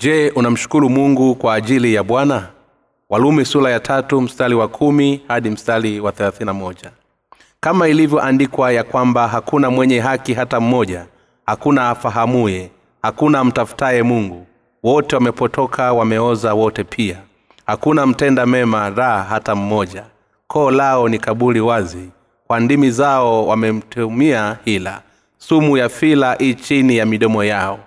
je unamshukuru mungu kwa ajili ya bwana? Walumi sura ya tatu mstari wa kumi hadi mstari wa thelathina moja. Kama ilivyoandikwa ya kwamba hakuna mwenye haki hata mmoja hakuna afahamuye hakuna mtafutaye mungu. Wote wamepotoka wameoza wote pia. Hakuna mtenda mema raha hata mmoja. Koo lao ni kaburi wazi. Kwa ndimi zao wamemtumia hila. Sumu ya fila i chini ya midomo yao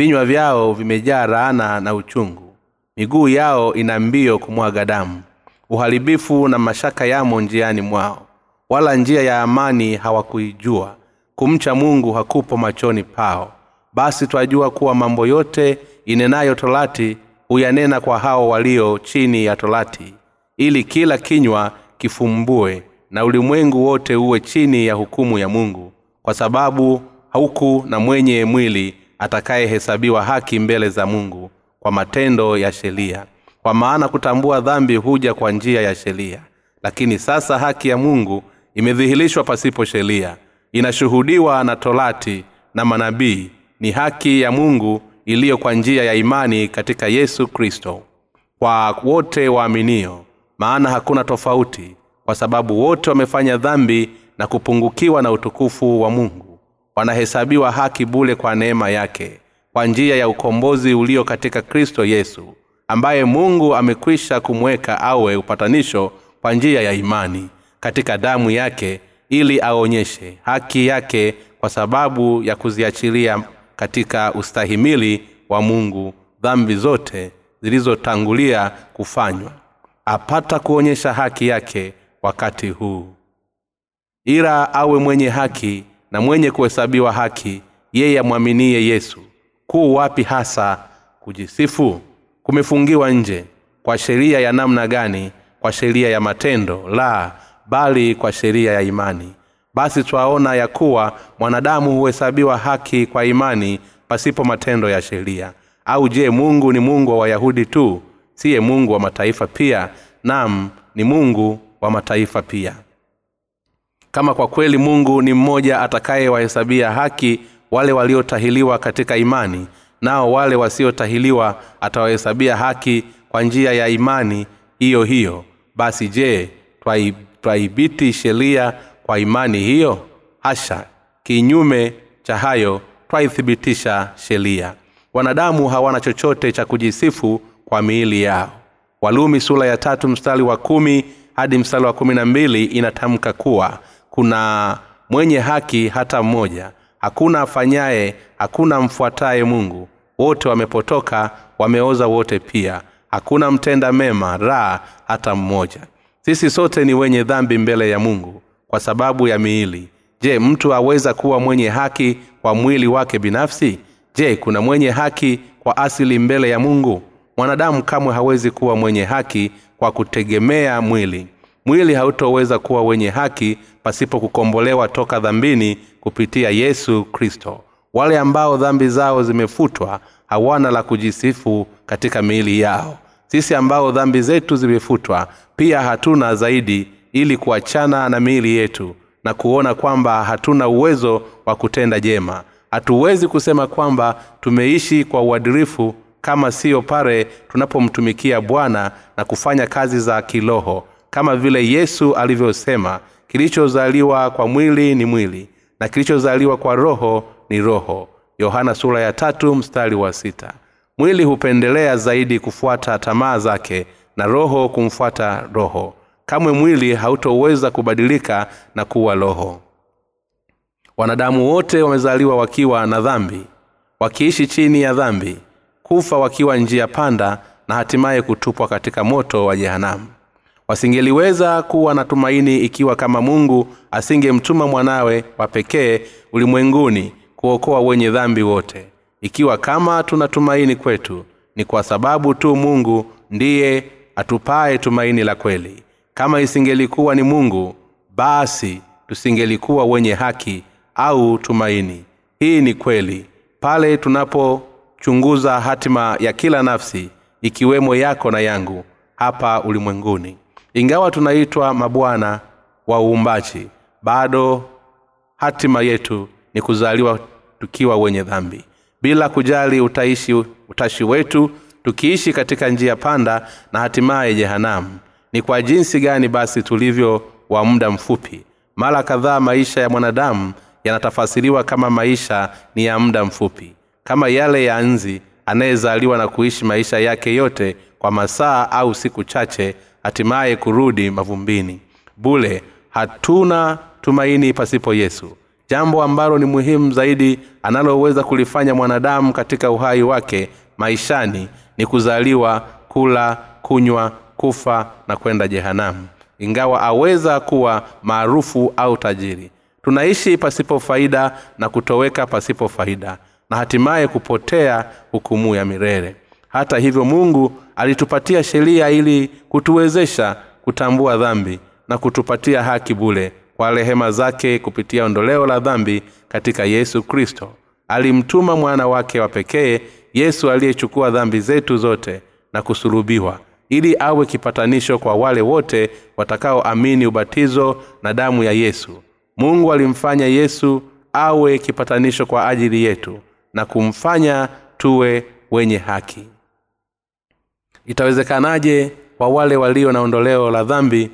vinywa vyao vimejaa raana na uchungu. Miguu yao ina mbio kumwaga damu. Uharibifu na mashaka yamo njiani mwao. Wala njia ya amani hawakuijua. Kumcha mungu hakupo machoni pao. Basi twajua kuwa mambo yote inenayo torati huyanena kwa hao walio chini ya torati ili kila kinywa kifumbue na ulimwengu wote uwe chini ya hukumu ya mungu kwa sababu huku na mwenye mwili atakayehesabiwa haki mbele za mungu kwa matendo ya sheria. Kwa maana kutambua dhambi huja kwa njia ya sheria. Lakini sasa haki ya mungu imedhihirishwa pasipo sheria. Inashuhudiwa na torati na manabii. Ni haki ya mungu iliyo kwa njia ya imani katika yesu kristo. Kwa wote waaminio maana hakuna tofauti kwa sababu wote wamefanya dhambi na kupungukiwa na utukufu wa mungu wanahesabiwa haki bule kwa neema yake kwa njia ya ukombozi ulio katika kristo yesu ambaye mungu amekwisha kumweka awe upatanisho kwa njia ya imani katika damu yake ili aonyeshe haki yake kwa sababu ya kuziachilia katika ustahimili wa mungu dhambi zote zilizotangulia kufanywa apata kuonyesha haki yake wakati huu. Ila awe mwenye haki na mwenye kuhesabiwa haki yeye amwaminie yesu. Kuu wapi hasa kujisifu? Kumefungiwa nje kwa sheria ya namna gani? Kwa sheria ya matendo? La bali kwa sheria ya imani. Basi twaona ya kuwa mwanadamu huhesabiwa haki kwa imani pasipo matendo ya sheria. Au je mungu ni mungu wa wayahudi tu? Siye mungu wa mataifa pia? Nam ni mungu wa mataifa pia kama kwa kweli mungu ni mmoja atakayewahesabia haki wale waliotahiliwa katika imani nao wale wasiotahiliwa atawahesabia haki kwa njia ya imani hiyo hiyo. Basi je twaibiti sheria kwa imani hiyo? Hasha kinyume cha hayo twaithibitisha sheria. Wanadamu hawana chochote cha kujisifu kwa miili yao. Walumi sura ya tatu mstari wa kumi hadi mstari wa kumi na mbili inatamka kuwa kuna mwenye haki hata mmoja. Hakuna afanyaye hakuna mfuataye mungu. Wote wamepotoka wameoza wote pia. Hakuna mtenda mema raha hata mmoja. Sisi sote ni wenye dhambi mbele ya mungu kwa sababu ya miili. Je mtu aweza kuwa mwenye haki kwa mwili wake binafsi? Je kuna mwenye haki kwa asili mbele ya mungu? Mwanadamu kamwe hawezi kuwa mwenye haki kwa kutegemea mwili mwili hautoweza kuwa wenye haki pasipo kukombolewa toka dhambini kupitia yesu kristo. Wale ambao dhambi zao zimefutwa hawana la kujisifu katika miili yao. Sisi ambao dhambi zetu zimefutwa pia hatuna zaidi ili kuachana na miili yetu na kuona kwamba hatuna uwezo wa kutenda jema. Hatuwezi kusema kwamba tumeishi kwa uadilifu kama siyo pale tunapomtumikia bwana na kufanya kazi za kiroho kama vile yesu alivyosema kilichozaliwa kwa mwili ni mwili na kilichozaliwa kwa roho ni roho. Yohana sura ya tatu mstari wa sita. Mwili hupendelea zaidi kufuata tamaa zake na roho kumfuata roho. Kamwe mwili hautoweza kubadilika na kuwa roho. Wanadamu wote wamezaliwa wakiwa na dhambi wakiishi chini ya dhambi kufa wakiwa njia panda na hatimaye kutupwa katika moto wa jehanamu wasingeliweza kuwa na tumaini ikiwa kama mungu asingemtuma mwanawe wa pekee ulimwenguni kuokoa wenye dhambi wote. Ikiwa kama tuna tumaini kwetu ni kwa sababu tu mungu ndiye atupaye tumaini la kweli. Kama isingelikuwa ni mungu basi tusingelikuwa wenye haki au tumaini. Hii ni kweli. Pale tunapochunguza hatima ya kila nafsi ikiwemo yako na yangu hapa ulimwenguni ingawa tunaitwa mabwana wa uumbaji bado hatima yetu ni kuzaliwa tukiwa wenye dhambi. Bila kujali utaishi utashi wetu tukiishi katika njia panda na hatimaye jehanamu. Ni kwa jinsi gani basi tulivyo wa muda mfupi. Mara kadhaa maisha ya mwanadamu yanatafasiriwa kama maisha ni ya muda mfupi. Kama yale ya nzi anayezaliwa na kuishi maisha yake yote kwa masaa au siku chache hatimaye kurudi mavumbini. Bule hatuna tumaini pasipo yesu. Jambo ambalo ni muhimu zaidi analoweza kulifanya mwanadamu katika uhai wake maishani ni kuzaliwa kula kunywa kufa na kwenda jehanamu. Ingawa aweza kuwa maarufu au tajiri. Tunaishi pasipo faida na kutoweka pasipo faida na hatimaye kupotea hukumu ya milele hata hivyo mungu alitupatia sheria ili kutuwezesha kutambua dhambi na kutupatia haki bule kwa rehema zake kupitia ondoleo la dhambi katika yesu kristo. Alimtuma mwana wake wa pekee yesu aliyechukua dhambi zetu zote na kusulubiwa ili awe kipatanisho kwa wale wote watakaoamini ubatizo na damu ya yesu. Mungu alimfanya yesu awe kipatanisho kwa ajili yetu na kumfanya tuwe wenye haki itawezekanaje kwa wale walio na ondoleo la dhambi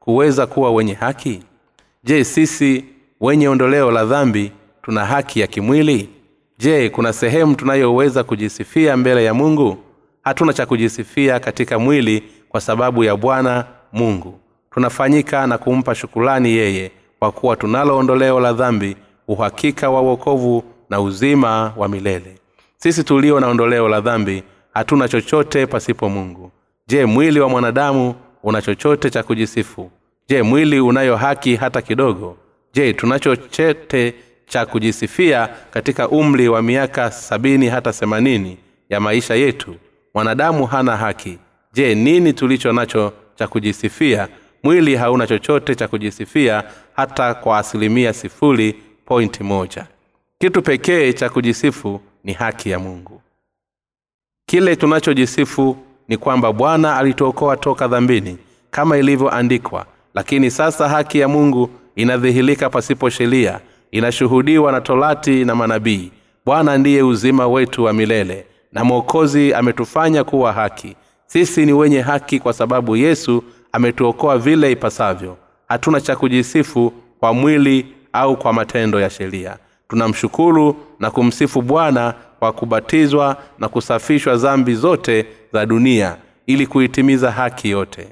kuweza kuwa wenye haki? Je sisi wenye ondoleo la dhambi tuna haki ya kimwili? Je kuna sehemu tunayoweza kujisifia mbele ya mungu? Hatuna cha kujisifia katika mwili kwa sababu ya bwana mungu. Tunafanyika na kumpa shukulani yeye kwa kuwa tunalo ondoleo la dhambi uhakika wa uokovu na uzima wa milele. Sisi tulio na ondoleo la dhambi hatuna chochote pasipo mungu. Je mwili wa mwanadamu una chochote cha kujisifu? Je mwili unayo haki hata kidogo? Je tuna chochote cha kujisifia katika umri wa miaka sabini hata themanini ya maisha yetu? Mwanadamu hana haki. Je nini tulicho nacho cha kujisifia? Mwili hauna chochote cha kujisifia hata kwa asilimia sifuri pointi moja. Kitu pekee cha kujisifu ni haki ya mungu kile tunachojisifu ni kwamba bwana alituokoa toka dhambini kama ilivyoandikwa lakini sasa haki ya mungu inadhihirika pasipo sheria inashuhudiwa na torati na manabii. Bwana ndiye uzima wetu wa milele na mwokozi ametufanya kuwa haki. Sisi ni wenye haki kwa sababu yesu ametuokoa vile ipasavyo. Hatuna cha kujisifu kwa mwili au kwa matendo ya sheria. Tunamshukuru na kumsifu bwana kwa kubatizwa na kusafishwa zambi zote za dunia ili kuitimiza haki yote.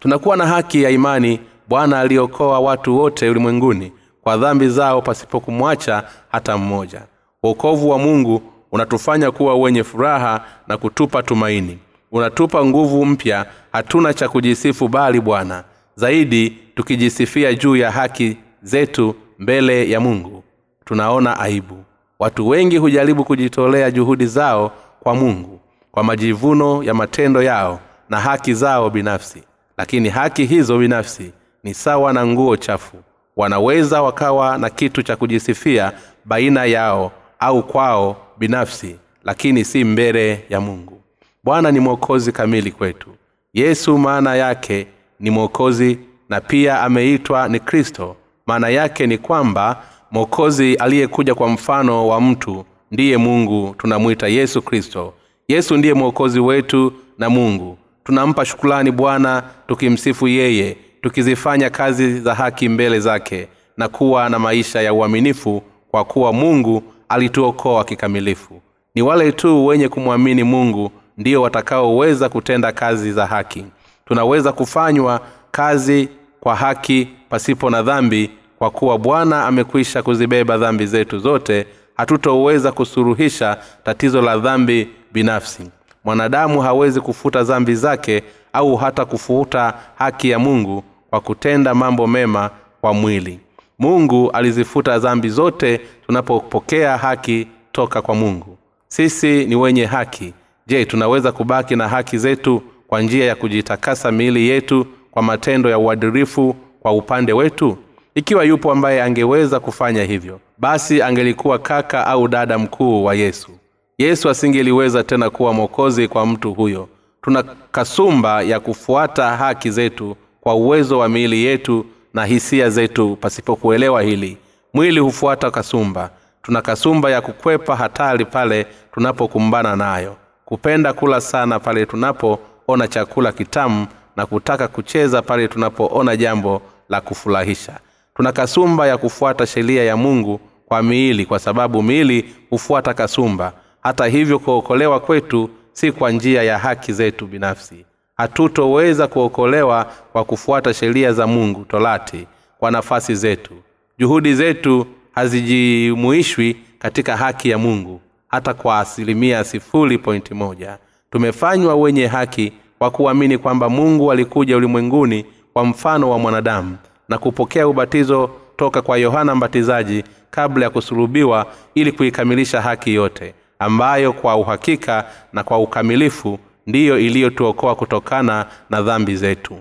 Tunakuwa na haki ya imani bwana aliokoa watu wote ulimwenguni kwa dhambi zao pasipokumwacha hata mmoja. Uokovu wa mungu unatufanya kuwa wenye furaha na kutupa tumaini. Unatupa nguvu mpya hatuna cha kujisifu bali bwana. Zaidi tukijisifia juu ya haki zetu mbele ya mungu tunaona aibu watu wengi hujaribu kujitolea juhudi zao kwa mungu kwa majivuno ya matendo yao na haki zao binafsi. Lakini haki hizo binafsi ni sawa na nguo chafu. Wanaweza wakawa na kitu cha kujisifia baina yao au kwao binafsi lakini si mbele ya mungu. Bwana ni mwokozi kamili kwetu. Yesu maana yake ni mwokozi na pia ameitwa ni kristo. Maana yake ni kwamba mwokozi aliyekuja kwa mfano wa mtu ndiye mungu tunamwita yesu kristo. Yesu ndiye mwokozi wetu na mungu. Tunampa shukulani bwana tukimsifu yeye tukizifanya kazi za haki mbele zake na kuwa na maisha ya uaminifu kwa kuwa mungu alituokoa kikamilifu. Ni wale tu wenye kumwamini mungu ndio watakaoweza kutenda kazi za haki. Tunaweza kufanywa kazi kwa haki pasipo na dhambi kwa kuwa bwana amekwisha kuzibeba dhambi zetu zote hatutoweza kusuruhisha tatizo la dhambi binafsi. Mwanadamu hawezi kufuta dhambi zake au hata kufuta haki ya mungu kwa kutenda mambo mema kwa mwili. Mungu alizifuta dhambi zote tunapopokea haki toka kwa mungu. Sisi ni wenye haki. Je tunaweza kubaki na haki zetu kwa njia ya kujitakasa miili yetu kwa matendo ya uadirifu kwa upande wetu ikiwa yupo ambaye angeweza kufanya hivyo basi angelikuwa kaka au dada mkuu wa yesu. Yesu asingeliweza tena kuwa mwokozi kwa mtu huyo. Tuna kasumba ya kufuata haki zetu kwa uwezo wa miili yetu na hisia zetu pasipokuelewa hili. Mwili hufuata kasumba. Tuna kasumba ya kukwepa hatari pale tunapokumbana nayo. Kupenda kula sana pale tunapoona chakula kitamu na kutaka kucheza pale tunapoona jambo la kufurahisha tuna kasumba ya kufuata sheria ya mungu kwa miili kwa sababu miili hufuata kasumba. Hata hivyo kuokolewa kwetu si kwa njia ya haki zetu binafsi. Hatutoweza kuokolewa kwa kufuata sheria za mungu torati kwa nafasi zetu. Juhudi zetu hazijimuishwi katika haki ya mungu hata kwa asilimia sifuri pointi moja. Tumefanywa wenye haki kwa kuamini kwamba mungu alikuja ulimwenguni kwa mfano wa mwanadamu na kupokea ubatizo toka kwa yohana mbatizaji kabla ya kusulubiwa ili kuikamilisha haki yote ambayo kwa uhakika na kwa ukamilifu ndiyo iliyotuokoa kutokana na dhambi zetu.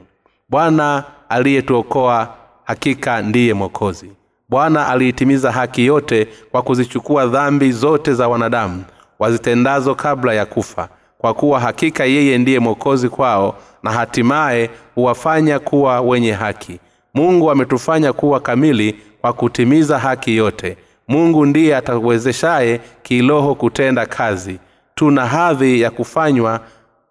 Bwana aliyetuokoa hakika ndiye mwokozi. Bwana aliitimiza haki yote kwa kuzichukua dhambi zote za wanadamu wazitendazo kabla ya kufa kwa kuwa hakika yeye ndiye mwokozi kwao na hatimaye huwafanya kuwa wenye haki mungu ametufanya kuwa kamili kwa kutimiza haki yote. Mungu ndiye atawezeshaye kiroho kutenda kazi. Tuna hadhi ya kufanywa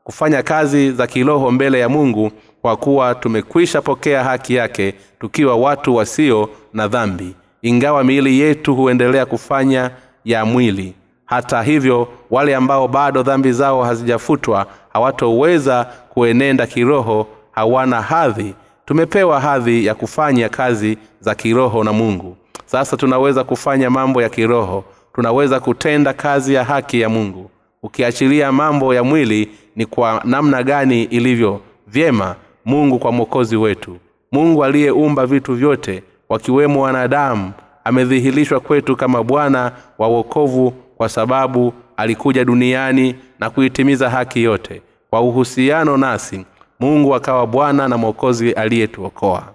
kufanya kazi za kiroho mbele ya mungu kwa kuwa tumekwisha pokea haki yake tukiwa watu wasio na dhambi. Ingawa miili yetu huendelea kufanya ya mwili. Hata hivyo wale ambao bado dhambi zao hazijafutwa hawatoweza kuenenda kiroho hawana hadhi tumepewa hadhi ya kufanya kazi za kiroho na mungu. Sasa tunaweza kufanya mambo ya kiroho. Tunaweza kutenda kazi ya haki ya mungu. Ukiachilia mambo ya mwili ni kwa namna gani ilivyo vyema mungu kwa mwokozi wetu. Mungu aliyeumba vitu vyote wakiwemo wanadamu amedhihirishwa kwetu kama bwana wa wokovu kwa sababu alikuja duniani na kuitimiza haki yote. Kwa uhusiano nasi mungu akawa bwana na mwokozi aliyetuokoa.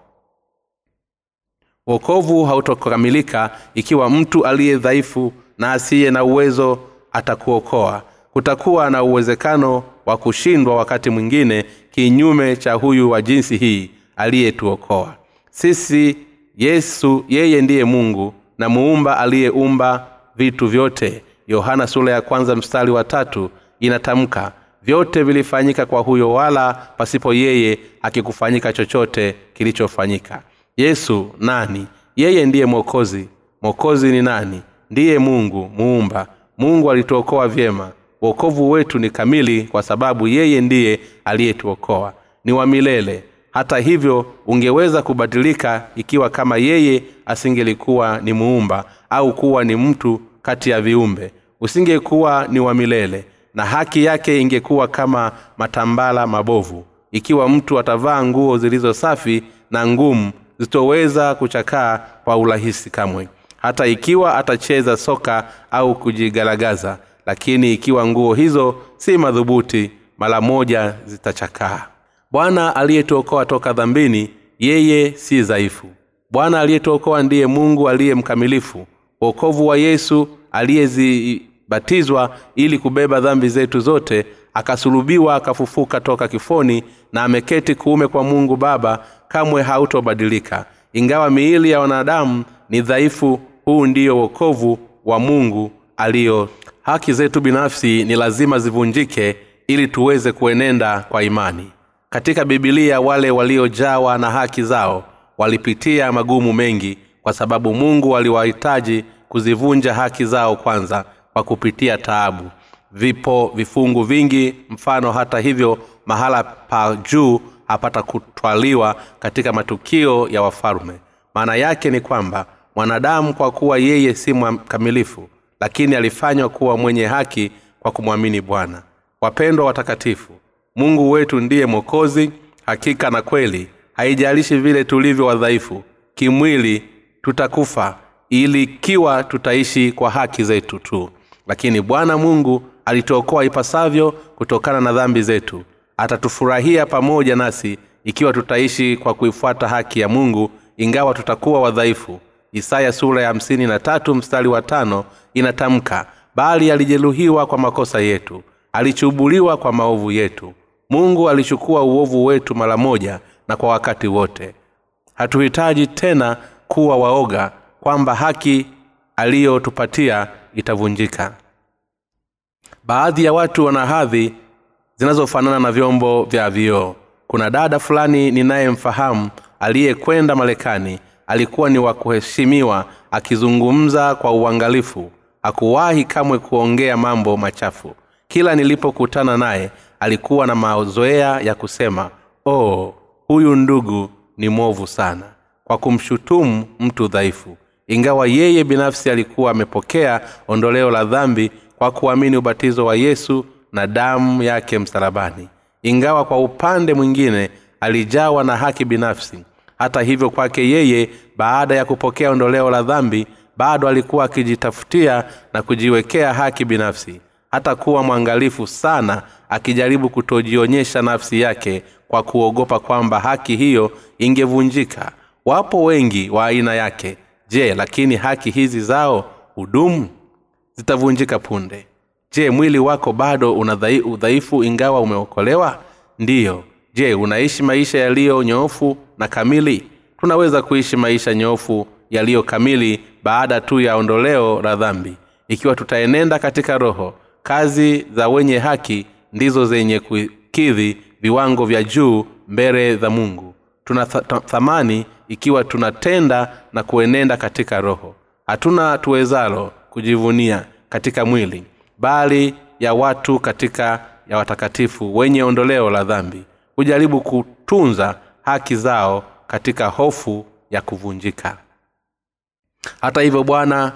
Wokovu hautokamilika ikiwa mtu aliye dhaifu na asiye na uwezo atakuokoa. Kutakuwa na uwezekano wa kushindwa wakati mwingine kinyume cha huyu wa jinsi hii aliyetuokoa. Sisi yesu yeye ndiye mungu na muumba aliyeumba vitu vyote. Yohana sura ya kwanza mstari wa tatu inatamka vyote vilifanyika kwa huyo wala pasipo yeye akikufanyika chochote kilichofanyika. Yesu nani? Yeye ndiye mwokozi. Mwokozi ni nani? Ndiye mungu muumba. Mungu alituokoa vyema. Uokovu wetu ni kamili kwa sababu yeye ndiye aliyetuokoa. Ni wa milele. Hata hivyo ungeweza kubadilika ikiwa kama yeye asingelikuwa ni muumba au kuwa ni mtu kati ya viumbe. Usingekuwa ni wa milele na haki yake ingekuwa kama matambala mabovu. Ikiwa mtu atavaa nguo zilizo safi na ngumu zitoweza kuchakaa kwa urahisi kamwe. Hata ikiwa atacheza soka au kujigaragaza lakini ikiwa nguo hizo si madhubuti mara moja zitachakaa. Bwana aliyetuokoa toka dhambini yeye si dhaifu. Bwana aliyetuokoa ndiye mungu aliye mkamilifu uokovu wa yesu aliyezibatizwa ili kubeba dhambi zetu zote akasulubiwa akafufuka toka kifoni na ameketi kuume kwa mungu baba kamwe hautobadilika. Ingawa miili ya wanadamu ni dhaifu huu ndiyo wokovu wa mungu aliyo haki zetu binafsi ni lazima zivunjike ili tuweze kuenenda kwa imani. Katika bibilia wale waliojawa na haki zao walipitia magumu mengi kwa sababu mungu aliwahitaji kuzivunja haki zao kwanza kwa kupitia taabu. Vipo vifungu vingi mfano hata hivyo mahala pa juu hapata kutwaliwa katika matukio ya wafalume. Maana yake ni kwamba mwanadamu kwa kuwa yeye si mkamilifu lakini alifanywa kuwa mwenye haki kwa kumwamini bwana. Wapendwa watakatifu mungu wetu ndiye mwokozi hakika na kweli haijalishi vile tulivyo wadhaifu kimwili tutakufa ili ikiwa tutaishi kwa haki zetu tu lakini bwana mungu alituokoa ipasavyo kutokana na dhambi zetu. Atatufurahia pamoja nasi ikiwa tutaishi kwa kuifuata haki ya mungu ingawa tutakuwa wadhaifu. Isaya sura ya na tatu mstari wa tano inatamka bali alijeruhiwa kwa makosa yetu alichubuliwa kwa maovu yetu. Mungu alichukua uovu wetu mara moja na kwa wakati wote. Hatuhitaji tena kuwa waoga kwamba haki aliyotupatia itavunjika. Baadhi ya watu wana hadhi zinazofanana na vyombo vya vioo. Kuna dada fulani ninayemfahamu aliyekwenda marekani. Alikuwa ni wa kuheshimiwa akizungumza kwa uangalifu. Hakuwahi kamwe kuongea mambo machafu. Kila nilipokutana naye alikuwa na mazoea ya kusema oh huyu ndugu ni mwovu sana. Kwa kumshutumu mtu dhaifu ingawa yeye binafsi alikuwa amepokea ondoleo la dhambi kwa kuamini ubatizo wa yesu na damu yake msalabani. Ingawa kwa upande mwingine alijawa na haki binafsi hata hivyo kwake yeye baada ya kupokea ondoleo la dhambi bado alikuwa akijitafutia na kujiwekea haki binafsi. Hata kuwa mwangalifu sana akijaribu kutojionyesha nafsi yake kwa kuogopa kwamba haki hiyo ingevunjika. Wapo wengi wa aina yake je lakini haki hizi zao hudumu? Zitavunjika punde. Je mwili wako bado una udhaifu ingawa umeokolewa? Ndiyo. Je unaishi maisha yaliyo nyoofu na kamili? Tunaweza kuishi maisha nyoofu yaliyo kamili baada tu ya ondoleo la dhambi. Ikiwa tutaenenda katika roho kazi za wenye haki ndizo zenye kukidhi viwango vya juu mbele za mungu tuna thamani ikiwa tunatenda na kuenenda katika roho. Hatuna tuwezalo kujivunia katika mwili bali ya watu katika ya watakatifu wenye ondoleo la dhambi. Hujaribu kutunza haki zao katika hofu ya kuvunjika. Hata hivyo bwana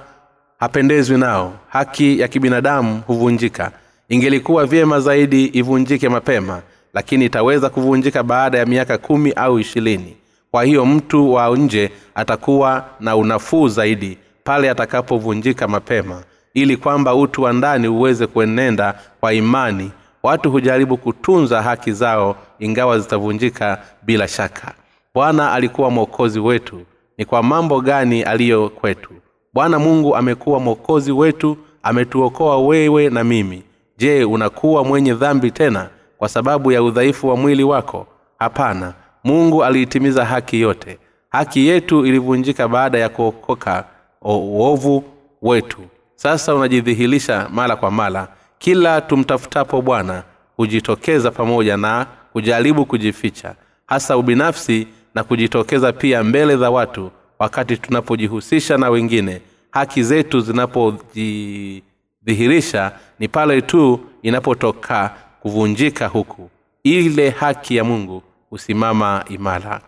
hapendezwi nao. Haki ya kibinadamu huvunjika. Ingelikuwa vyema zaidi ivunjike mapema lakini itaweza kuvunjika baada ya miaka kumi au ishirini. Kwa hiyo mtu wa nje atakuwa na unafuu zaidi pale atakapovunjika mapema ili kwamba utu wa ndani uweze kuenenda kwa imani. Watu hujaribu kutunza haki zao ingawa zitavunjika bila shaka. Bwana alikuwa mwokozi wetu. Ni kwa mambo gani aliyo kwetu? Bwana mungu amekuwa mwokozi wetu ametuokoa wewe na mimi. Je unakuwa mwenye dhambi tena kwa sababu ya udhaifu wa mwili wako? Hapana mungu aliitimiza haki yote. Haki yetu ilivunjika baada ya kuokoka uovu wetu. Sasa unajidhihirisha mara kwa mara. Kila tumtafutapo bwana hujitokeza pamoja na kujaribu kujificha. Hasa ubinafsi na kujitokeza pia mbele za watu wakati tunapojihusisha na wengine. Haki zetu zinapojidhihirisha ni pale tu inapotoka kuvunjika huku. Ile haki ya mungu husimama imara.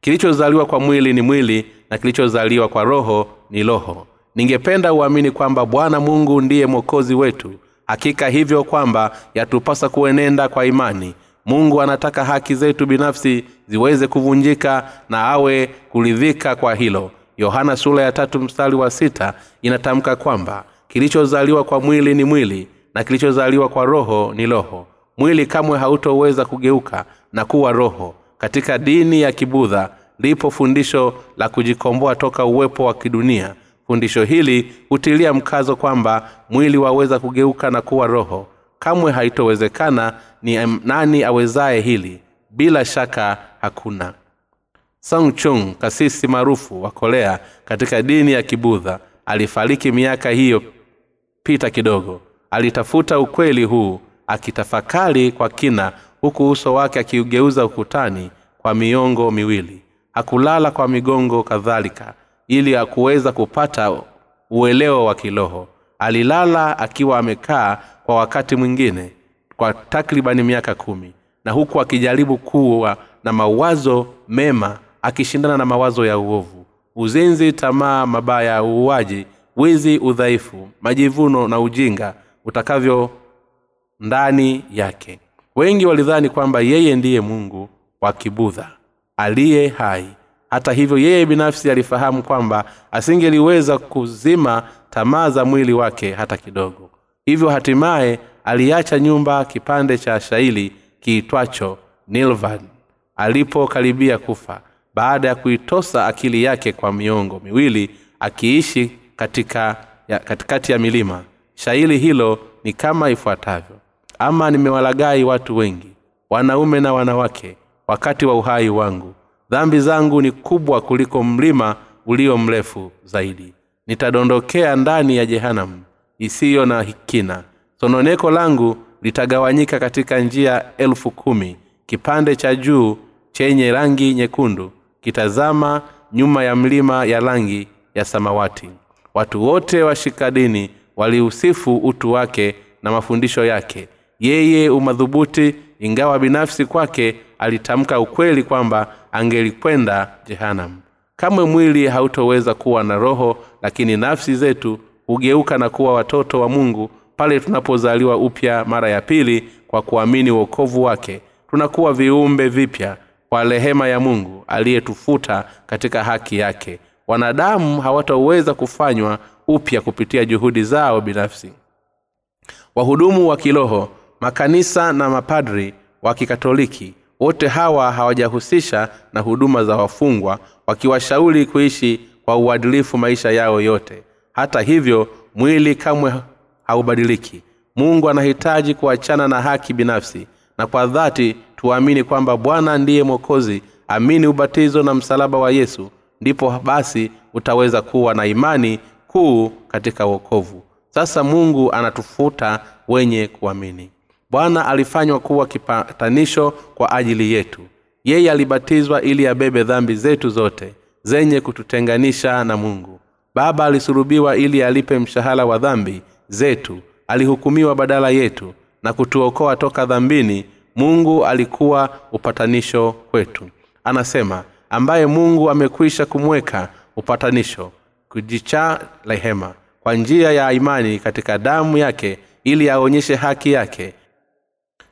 Kilichozaliwa kwa mwili ni mwili na kilichozaliwa kwa roho ni roho. Ningependa uamini kwamba bwana mungu ndiye mwokozi wetu. Hakika hivyo kwamba yatupasa kuenenda kwa imani. Mungu anataka haki zetu binafsi ziweze kuvunjika na awe kuridhika kwa hilo. Yohana sura ya tatu mstari wa sita inatamka kwamba kilichozaliwa kwa mwili ni mwili na kilichozaliwa kwa roho ni roho. Mwili kamwe hautoweza kugeuka na kuwa roho. Katika dini ya kibudha lipo fundisho la kujikomboa toka uwepo wa kidunia. Fundisho hili hutilia mkazo kwamba mwili waweza kugeuka na kuwa roho. Kamwe haitowezekana ni nani awezaye hili. Bila shaka hakuna. Song chung kasisi maarufu wa korea katika dini ya kibudha alifariki miaka hiyo pita kidogo alitafuta ukweli huu akitafakari kwa kina huku uso wake akiugeuza ukutani kwa miongo miwili. Hakulala kwa migongo kadhalika ili akuweza kupata uelewa wa kiroho. Alilala akiwa amekaa kwa wakati mwingine kwa takribani miaka kumi na huku akijaribu kuwa na mawazo mema akishindana na mawazo ya uovu. Uzinzi tamaa mabaya ya uuaji wizi udhaifu majivuno na ujinga utakavyo ndani yake. Wengi walidhani kwamba yeye ndiye mungu wa kibudha aliye hai. Hata hivyo yeye binafsi alifahamu kwamba asingeliweza kuzima tamaa za mwili wake hata kidogo. Hivyo hatimaye aliacha nyumba kipande cha shaili kiitwacho nilvan alipokaribia kufa baada ya kuitosa akili yake kwa miongo miwili akiishi katika ya, katikati ya milima shairi hilo ni kama ifuatavyo. Ama nimewalagai watu wengi wanaume na wanawake wakati wa uhai wangu. Dhambi zangu ni kubwa kuliko mlima ulio mrefu zaidi. Nitadondokea ndani ya jehanamu isiyo na kina sononeko langu litagawanyika katika njia elfu kumi. Kipande cha juu chenye rangi nyekundu kitazama nyuma ya mlima ya rangi ya samawati. Watu wote washika dini waliusifu utu wake na mafundisho yake. Yeye umadhubuti ingawa binafsi kwake alitamka ukweli kwamba angelikwenda jehanam. Kamwe mwili hautoweza kuwa na roho lakini nafsi zetu hugeuka na kuwa watoto wa mungu pale tunapozaliwa upya mara ya pili kwa kuamini uokovu wake. Tunakuwa viumbe vipya kwa rehema ya mungu aliyetufuta katika haki yake wanadamu hawataweza kufanywa upya kupitia juhudi zao binafsi. Wahudumu wa kiroho makanisa na mapadri wa kikatoliki wote hawa hawajahusisha na huduma za wafungwa wakiwashauri kuishi kwa uadilifu maisha yao yote. Hata hivyo mwili kamwe haubadiliki. Mungu anahitaji kuachana na haki binafsi na kwa dhati tuamini kwamba bwana ndiye mwokozi amini ubatizo na msalaba wa yesu ndipo basi utaweza kuwa na imani kuu katika uokovu sasa mungu anatufuta wenye kuamini. Bwana alifanywa kuwa kipatanisho kwa ajili yetu. Yeye alibatizwa ili abebe dhambi zetu zote zenye kututenganisha na mungu. Baba alisulubiwa ili alipe mshahara wa dhambi zetu. Alihukumiwa badala yetu na kutuokoa toka dhambini. Mungu alikuwa upatanisho kwetu. Anasema ambaye mungu amekwisha kumweka upatanisho kujicha rehema kwa njia ya imani katika damu yake ili aonyeshe haki yake.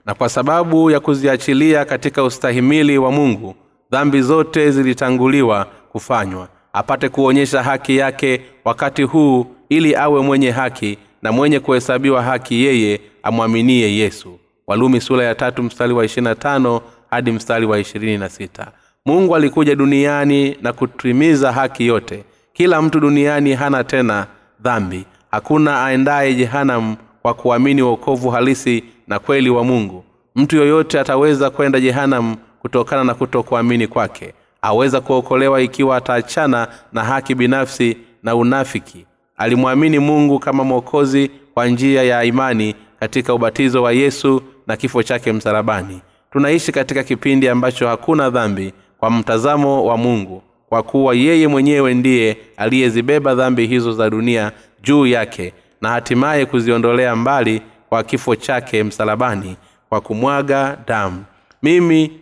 Na kwa sababu ya kuziachilia katika ustahimili wa mungu dhambi zote zilitanguliwa kufanywa apate kuonyesha haki yake wakati huu ili awe mwenye haki na mwenye kuhesabiwa haki yeye amwaminie yesu. Walumi sura ya tatu mstari wa ishirina tano hadi mstari wa ishirini na sita mungu alikuja duniani na kutimiza haki yote. Kila mtu duniani hana tena dhambi. Hakuna aendaye jehanamu kwa kuamini uokovu halisi na kweli wa mungu. Mtu yoyote ataweza kwenda jehanamu kutokana na kutokuamini kwake. Aweza kuokolewa ikiwa ataachana na haki binafsi na unafiki. Alimwamini mungu kama mwokozi kwa njia ya imani katika ubatizo wa yesu na kifo chake msalabani. Tunaishi katika kipindi ambacho hakuna dhambi kwa mtazamo wa mungu kwa kuwa yeye mwenyewe ndiye aliyezibeba dhambi hizo za dunia juu yake na hatimaye kuziondolea mbali kwa kifo chake msalabani kwa kumwaga damu. Mimi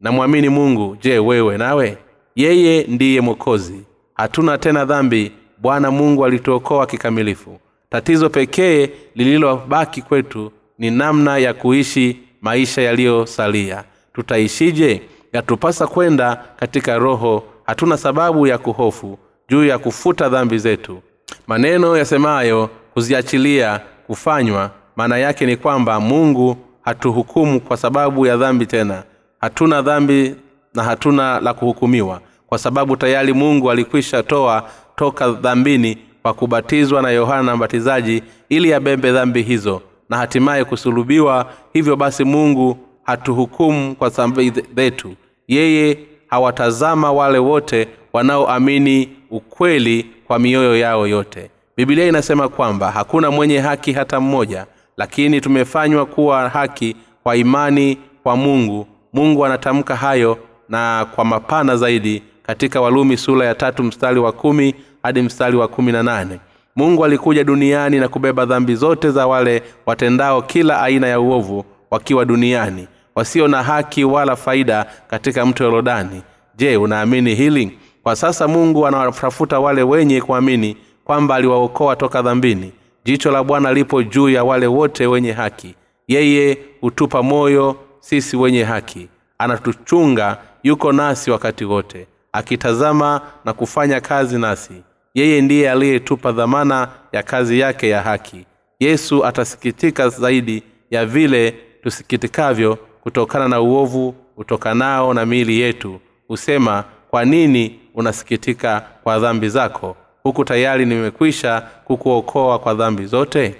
namwamini mungu. Je wewe nawe? Yeye ndiye mwokozi. Hatuna tena dhambi. Bwana mungu alituokoa kikamilifu. Tatizo pekee lililobaki kwetu ni namna ya kuishi maisha yaliyosalia. Tutaishije yatupasa kwenda katika roho. Hatuna sababu ya kuhofu juu ya kufuta dhambi zetu. Maneno yasemayo kuziachilia kufanywa maana yake ni kwamba mungu hatuhukumu kwa sababu ya dhambi tena. Hatuna dhambi na hatuna la kuhukumiwa kwa sababu tayari mungu alikwisha toa toka dhambini kwa kubatizwa na yohana mbatizaji ili abembe dhambi hizo na hatimaye kusulubiwa. Hivyo basi mungu hatuhukumu kwa dhambi zetu. Yeye hawatazama wale wote wanaoamini ukweli kwa mioyo yao yote. Bibilia inasema kwamba hakuna mwenye haki hata mmoja lakini tumefanywa kuwa haki kwa imani kwa mungu. Mungu anatamka hayo na kwa mapana zaidi katika walumi sura ya tatu mstari wa kumi hadi mstari wa kumi na nane. Mungu alikuja duniani na kubeba dhambi zote za wale watendao kila aina ya uovu wakiwa duniani wasio na haki wala faida katika mto yorodani je unaamini hili? Kwa sasa mungu anawatafuta wale wenye kuamini kwamba aliwaokoa toka dhambini. Jicho la bwana lipo juu ya wale wote wenye haki. Yeye hutupa moyo sisi wenye haki. Anatuchunga yuko nasi wakati wote akitazama na kufanya kazi nasi. Yeye ndiye aliyetupa dhamana ya kazi yake ya haki. Yesu atasikitika zaidi ya vile tusikitikavyo kutokana na uovu utokanao na miili yetu husema kwa nini unasikitika kwa dhambi zako? Huku tayari nimekwisha kukuokoa kwa dhambi zote?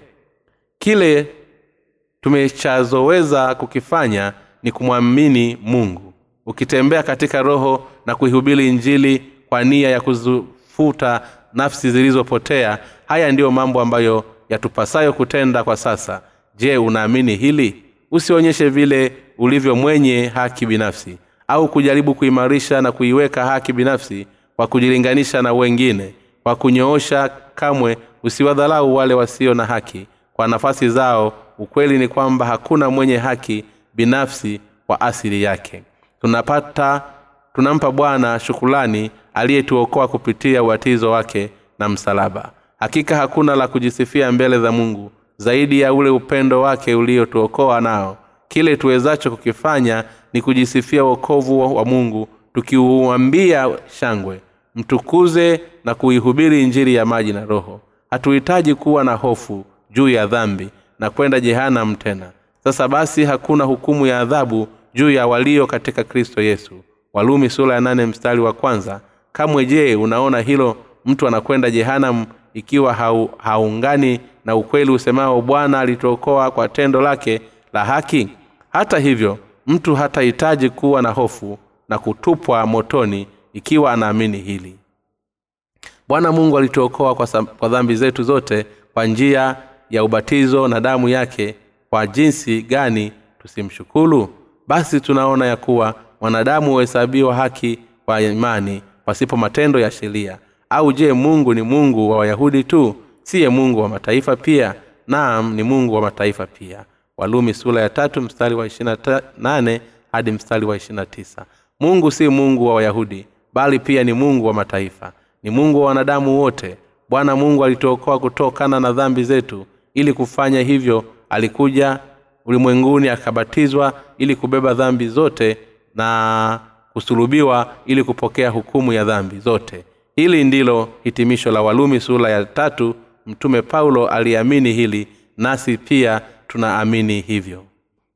Kile tumechazoweza kukifanya ni kumwamini mungu. Ukitembea katika roho na kuihubiri injili kwa nia ya kuzifuta nafsi zilizopotea haya ndiyo mambo ambayo yatupasayo kutenda kwa sasa. Je unaamini hili usionyeshe vile ulivyo mwenye haki binafsi au kujaribu kuimarisha na kuiweka haki binafsi kwa kujilinganisha na wengine kwa kunyoosha kamwe usiwadhalau wale wasio na haki. Kwa nafasi zao ukweli ni kwamba hakuna mwenye haki binafsi kwa asili yake. Tunapata tunampa bwana shukulani aliyetuokoa kupitia ubatizo wake na msalaba. Hakika hakuna la kujisifia mbele za mungu zaidi ya ule upendo wake uliotuokoa nao. Kile tuwezacho kukifanya ni kujisifia wokovu wa mungu tukiuambia shangwe mtukuze na kuihubiri injiri ya maji na roho. Hatuhitaji kuwa na hofu juu ya dhambi na kwenda jehanam tena. Sasa basi hakuna hukumu ya adhabu juu ya walio katika kristo yesu. Walumi sura ya nane mstari wa kwanza. Kamwe je unaona hilo? Mtu anakwenda jehanam ikiwa hau, haungani na ukweli usemao bwana alituokoa kwa tendo lake la haki. Hata hivyo mtu hatahitaji kuwa na hofu na kutupwa motoni ikiwa anaamini hili. Bwana mungu alituokoa kwa, kwa dhambi zetu zote kwa njia ya ubatizo na damu yake. Kwa jinsi gani tusimshukuru? Basi tunaona ya kuwa mwanadamu huhesabiwa haki kwa imani pasipo matendo ya sheria au je mungu ni mungu wa wayahudi tu? Siye mungu wa mataifa pia? Naam ni mungu wa mataifa pia. Walumi sura ya tatu mstari wa ishirina nane hadi mstari wa tisa. Mungu si mungu wa wayahudi bali pia ni mungu wa mataifa. Ni mungu wa wanadamu wote. Bwana mungu alituokoa kutokana na dhambi zetu. Ili kufanya hivyo alikuja ulimwenguni akabatizwa ili kubeba dhambi zote na kusulubiwa ili kupokea hukumu ya dhambi zote hili ndilo hitimisho la walumi sura ya tatu. Mtume paulo aliamini hili nasi pia tunaamini hivyo.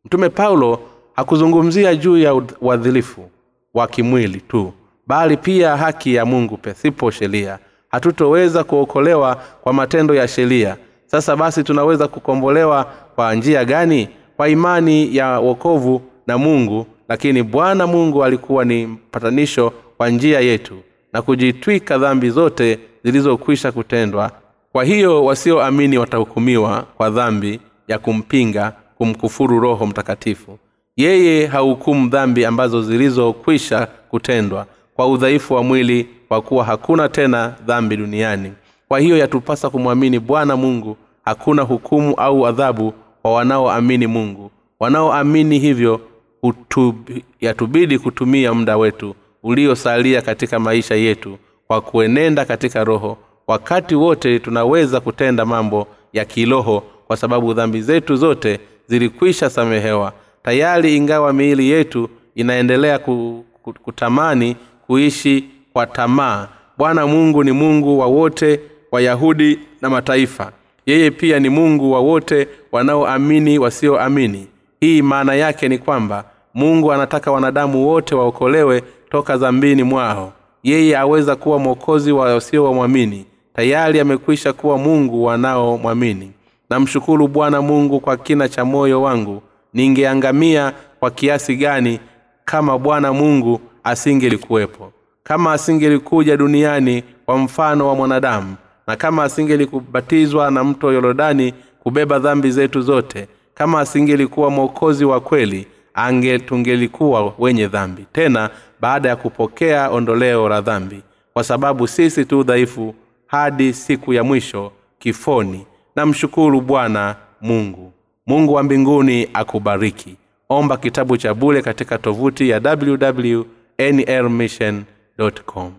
Mtume paulo hakuzungumzia juu ya uadhilifu wa kimwili tu bali pia haki ya mungu pasipo sheria. Hatutoweza kuokolewa kwa matendo ya sheria. Sasa basi tunaweza kukombolewa kwa njia gani? Kwa imani ya wokovu na mungu lakini bwana mungu alikuwa ni mpatanisho kwa njia yetu na kujitwika dhambi zote zilizokwisha kutendwa. Kwa hiyo wasioamini watahukumiwa kwa dhambi ya kumpinga kumkufuru roho mtakatifu. Yeye hahukumu dhambi ambazo zilizokwisha kutendwa kwa udhaifu wa mwili kwa kuwa hakuna tena dhambi duniani. Kwa hiyo yatupasa kumwamini bwana mungu. Hakuna hukumu au adhabu kwa wanaoamini mungu. Wanaoamini hivyo utub, yatubidi kutumia muda wetu uliosalia katika maisha yetu kwa kuenenda katika roho. Wakati wote tunaweza kutenda mambo ya kiroho kwa sababu dhambi zetu zote zilikwisha samehewa. Tayari ingawa miili yetu inaendelea kutamani kuishi kwa tamaa. Bwana mungu ni mungu wa wote wayahudi na mataifa. Yeye pia ni mungu wa wote wanaoamini wasioamini. Hii maana yake ni kwamba mungu anataka wanadamu wote waokolewe toka zambini mwao. Yeye aweza kuwa mwokozi wa wasiowamwamini. Tayari amekwisha kuwa mungu wanaomwamini. Namshukuru bwana mungu kwa kina cha moyo wangu. Ningeangamia kwa kiasi gani kama bwana mungu asingelikuwepo? Kama asingelikuja duniani kwa mfano wa mwanadamu na kama asingelikubatizwa na mto yorodani kubeba dhambi zetu zote kama asingelikuwa mwokozi wa kweli ange tungelikuwa wenye dhambi. Tena baada ya kupokea ondoleo la dhambi kwa sababu sisi tu dhaifu hadi siku ya mwisho kifoni namshukuru bwana mungu. Mungu wa mbinguni akubariki. Omba kitabu cha bule katika tovuti ya www nlmission com